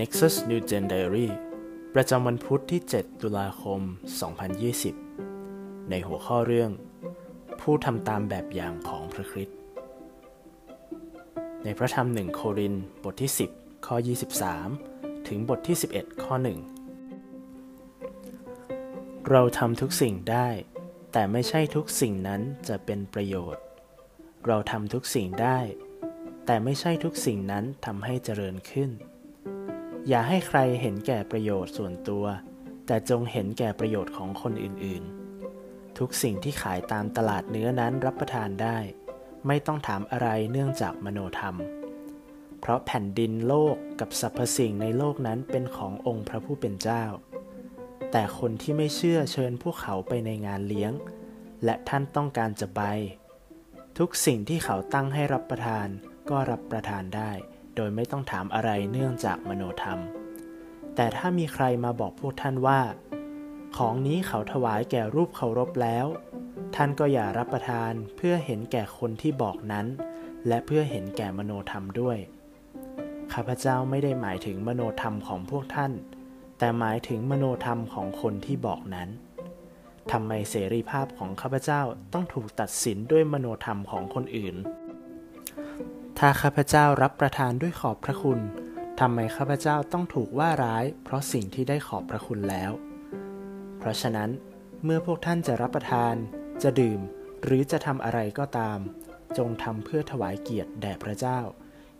Nexus New Gen Diary ประจำวันพุธที่ 7 ตุลาคม 2020 ในหัวข้อเรื่อง ผู้ทำตามแบบอย่างของพระคริสต์ ในพระธรรมหนึ่งโครินบทที่ 10 ข้อ 23 ถึงบทที่ 11 ข้อ 1 เราทำทุกสิ่งได้ แต่ไม่ใช่ทุกสิ่งนั้นจะเป็นประโยชน์ เราทำทุกสิ่งได้ แต่ไม่ใช่ทุกสิ่งนั้นทำให้เจริญขึ้น อย่าให้ใครเห็นแก่ประโยชน์ส่วนตัว แต่จงเห็นแก่ประโยชน์ของคนอื่นๆ ทุกสิ่งที่ขายตามตลาดเนื้อนั้นรับประทานได้ ไม่ต้องถามอะไรเนื่องจากมโนธรรม เพราะแผ่นดินโลกกับสรรพสิ่งในโลกนั้นเป็นขององค์พระผู้เป็นเจ้า แต่คนที่ไม่เชื่อเชิญพวกเขาไปในงานเลี้ยง และท่านต้องการจะไป ทุกสิ่งที่เขาตั้งให้รับประทานก็รับประทานได้ ดยไม่ต้องถามอะไรเนื่องจากมโนธรรม แต่ถ้ามีใครมาบอกพวกท่านว่า ของนี้เขาถวายแก่รูปเคารพแล้ว ท่านก็อย่ารับประทานเพื่อเห็นแก่คนที่บอกนั้น และเพื่อเห็นแก่มโนธรรมด้วย ข้าพเจ้าไม่ได้หมายถึงมโนธรรมของพวกท่าน แต่หมายถึงมโนธรรมของคนที่บอกนั้นทำไมเสรีภาพของข้าพเจ้าต้องถูกตัดสินด้วยมโนธรรมของคนอื่น ถ้าข้าพเจ้ารับประทานด้วยขอบพระคุณทำไมข้าพเจ้าต้องถูกว่าร้าย เพราะสิ่งที่ได้ขอบพระคุณแล้ว เพราะฉะนั้นเมื่อพวกท่านจะรับประทาน จะดื่ม หรือจะทำอะไรก็ตาม จงทำเพื่อถวายเกียรติแด่พระเจ้า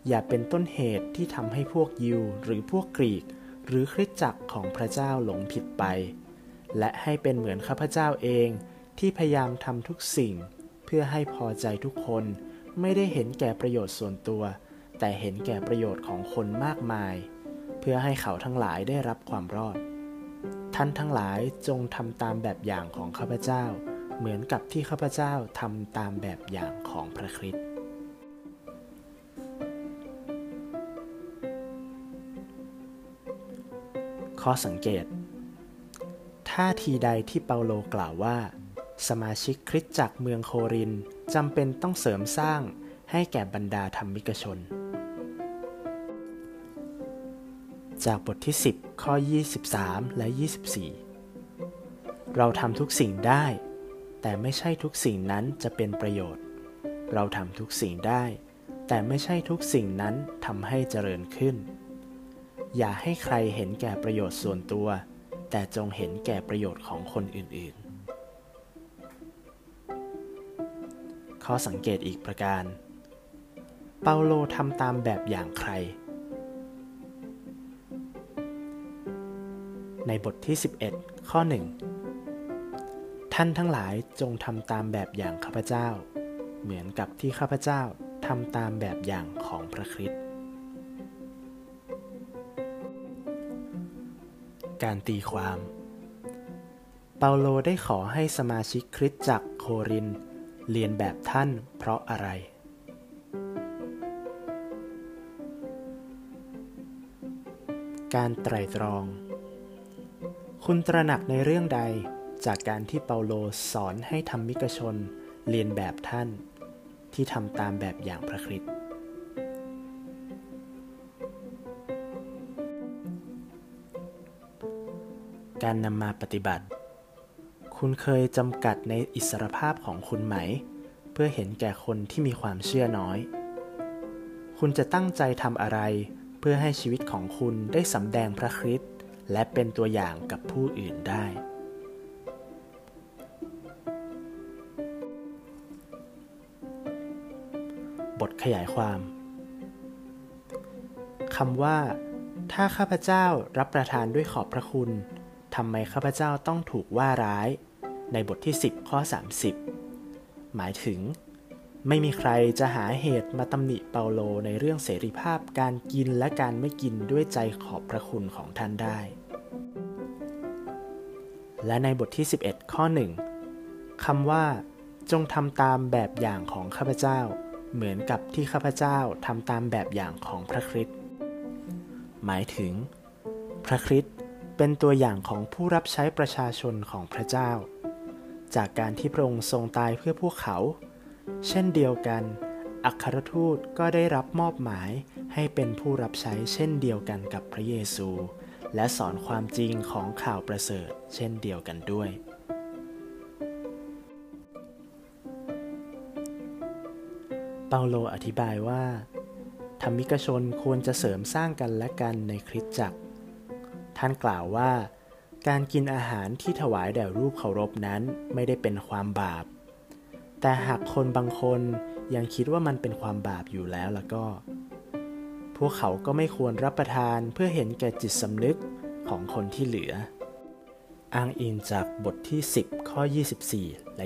อย่าเป็นต้นเหตุที่ทำให้พวกยิวหรือพวกกรีก หรือคริสตจักรของพระเจ้าหลงผิดไป และให้เป็นเหมือนข้าพเจ้าเองที่พยายามทำทุกสิ่ง เพื่อให้พอใจทุกคน ไม่ได้เห็นแก่ประโยชน์ส่วนตัว แต่เห็นแก่ประโยชน์ของคนมากมาย เพื่อให้เขาทั้งหลายได้รับความรอด ท่านทั้งหลายจงทำตามแบบอย่างของข้าพเจ้า เหมือนกับที่ข้าพเจ้าทำตามแบบอย่างของพระคริสต์ข้อสังเกต ท่าทีใดที่เปาโลกล่าวว่า สมาชิกคริสตจักรเมืองโคริน จำเป็นต้องเสริมสร้างให้แก่บรรดาธรรมิกชน จากบทที่ 10 ข้อ 23 และ 24 เราทำทุกสิ่งได้ แต่ไม่ใช่ทุกสิ่งนั้นจะเป็นประโยชน์ เราทำทุกสิ่งได้ แต่ไม่ใช่ทุกสิ่งนั้นทำให้เจริญขึ้น อย่าให้ใครเห็นแก่ประโยชน์ส่วนตัว แต่จงเห็นแก่ประโยชน์ของคนอื่นๆ ข้อสังเกตอีกประการ เปาโลทำตามแบบอย่างใคร ในบทที่ 11 ข้อ 1 ท่านทั้งหลายจงทำตามแบบอย่างข้าพเจ้า เหมือนกับที่ข้าพเจ้าทำตามแบบอย่างของพระคริสต์การตีความ เปาโลได้ขอให้สมาชิกคริสตจักรโคริน เรียนแบบท่านเพราะอะไร การไตร่ตรอง คุณตระหนักในเรื่องใดจากการที่เปาโลสอนให้ธรรมิกชนเรียนแบบท่าน ที่ทำตามแบบอย่างพระคริสต์การนำมาปฏิบัติ คุณเคยจำกัดในอิสรภาพของคุณไหม เพื่อเห็นแก่คนที่มีความเชื่อน้อย คุณจะตั้งใจทำอะไร เพื่อให้ชีวิตของคุณได้สำแดงพระคริสต์และเป็นตัวอย่างกับผู้อื่นได้ บทขยายความคำว่า ถ้าข้าพเจ้ารับประทานด้วยขอบพระคุณทำไมข้าพเจ้าต้องถูกว่าร้าย ในบทที่ 10 ข้อ 30 หมายถึง ไม่มีใครจะหาเหตุมาตำหนิเปาโลในเรื่องเสรีภาพการกินและการไม่กินด้วยใจขอบพระคุณของท่านได้ และในบทที่ 11 ข้อ 1คำว่า จงทำตามแบบอย่างของข้าพเจ้า เหมือนกับที่ข้าพเจ้าทำตามแบบอย่างของพระคริสต์หมายถึง พระคริสต์เป็นตัวอย่างของผู้รับใช้ประชาชนของพระเจ้า จากการที่พระองค์ทรงตายเพื่อพวกเขา เช่นเดียวกัน อัครทูตก็ได้รับมอบหมายให้เป็นผู้รับใช้เช่นเดียวกันกับพระเยซู และสอนความจริงของข่าวประเสริฐ เช่นเดียวกันด้วย เปาโลอธิบายว่าธรรมิกชนควรจะเสริมสร้างกันและกันในคริสตจักร ท่านกล่าวว่า การกินอาหารที่ถวายแด่รูปเคารพนั้นไม่ได้เป็นความบาป แต่หากคนบางคนยังคิดว่ามันเป็นความบาปอยู่แล้วแล้วก็ พวกเขาก็ไม่ควรรับประทานเพื่อเห็นแก่จิตสำนึกของคนที่เหลือ อ้างอิงจากบทที่ 10 ข้อ 24 และ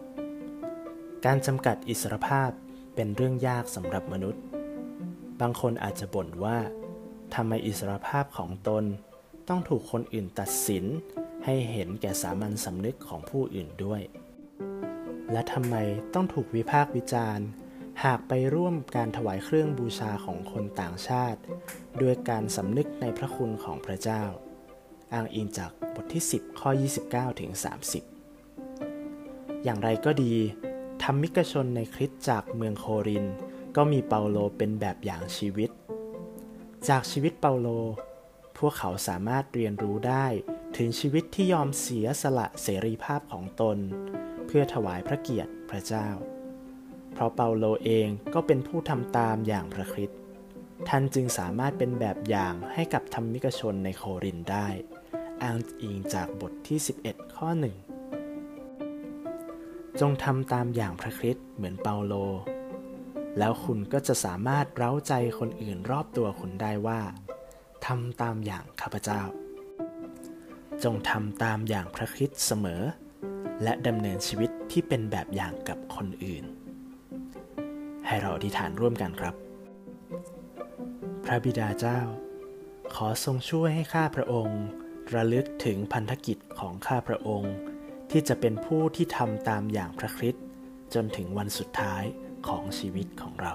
28 การจำกัดอิสรภาพเป็นเรื่องยากสำหรับมนุษย์ บางคนอาจจะบ่นว่าทำไมอิสรภาพของตน ต้องถูกคนอื่นตัดสิน ให้เห็นแก่สามัญสำนึกของผู้อื่นด้วย และทำไมต้องถูกวิพากษ์วิจารณ์ หากไปร่วมการถวายเครื่องบูชาของคนต่างชาติ ด้วยการสำนึกในพระคุณของพระเจ้า อ้างอิงจากบทที่ 10 ข้อ 29 ถึง 30 อย่างไรก็ดีธรรมิกชนในคริสตจากเมืองโคริน ก็มีเปาโลเป็นแบบอย่างชีวิต จากชีวิตเปาโล พวกเขาสามารถเรียนรู้ได้ถึงชีวิตที่ยอมเสียสละเสรีภาพของตน เพื่อถวายพระเกียรติพระเจ้า เพราะเปาโลเองก็เป็นผู้ทำตามอย่างพระคริสต์ท่านจึงสามารถเป็นแบบอย่างให้กับธรรมิกชนในโครินได้ อ้างอิงจากบทที่ 11 ข้อหนึ่งจงทำตามอย่างพระคริสต์เหมือนเปาโล แล้วคุณก็จะสามารถเร้าใจคนอื่นรอบตัวคุณได้ว่า ทำตามอย่างข้าพเจ้า จงทำตามอย่างพระคริสต์เสมอ และดำเนินชีวิตที่เป็นแบบอย่างกับคนอื่น ให้เราอธิษฐานร่วมกันครับ พระบิดาเจ้า ขอทรงช่วยให้ข้าพระองค์ ระลึกถึงพันธกิจของข้าพระองค์ ที่จะเป็นผู้ที่ทำตามอย่างพระคริสต์จนถึงวันสุดท้ายของชีวิตของเรา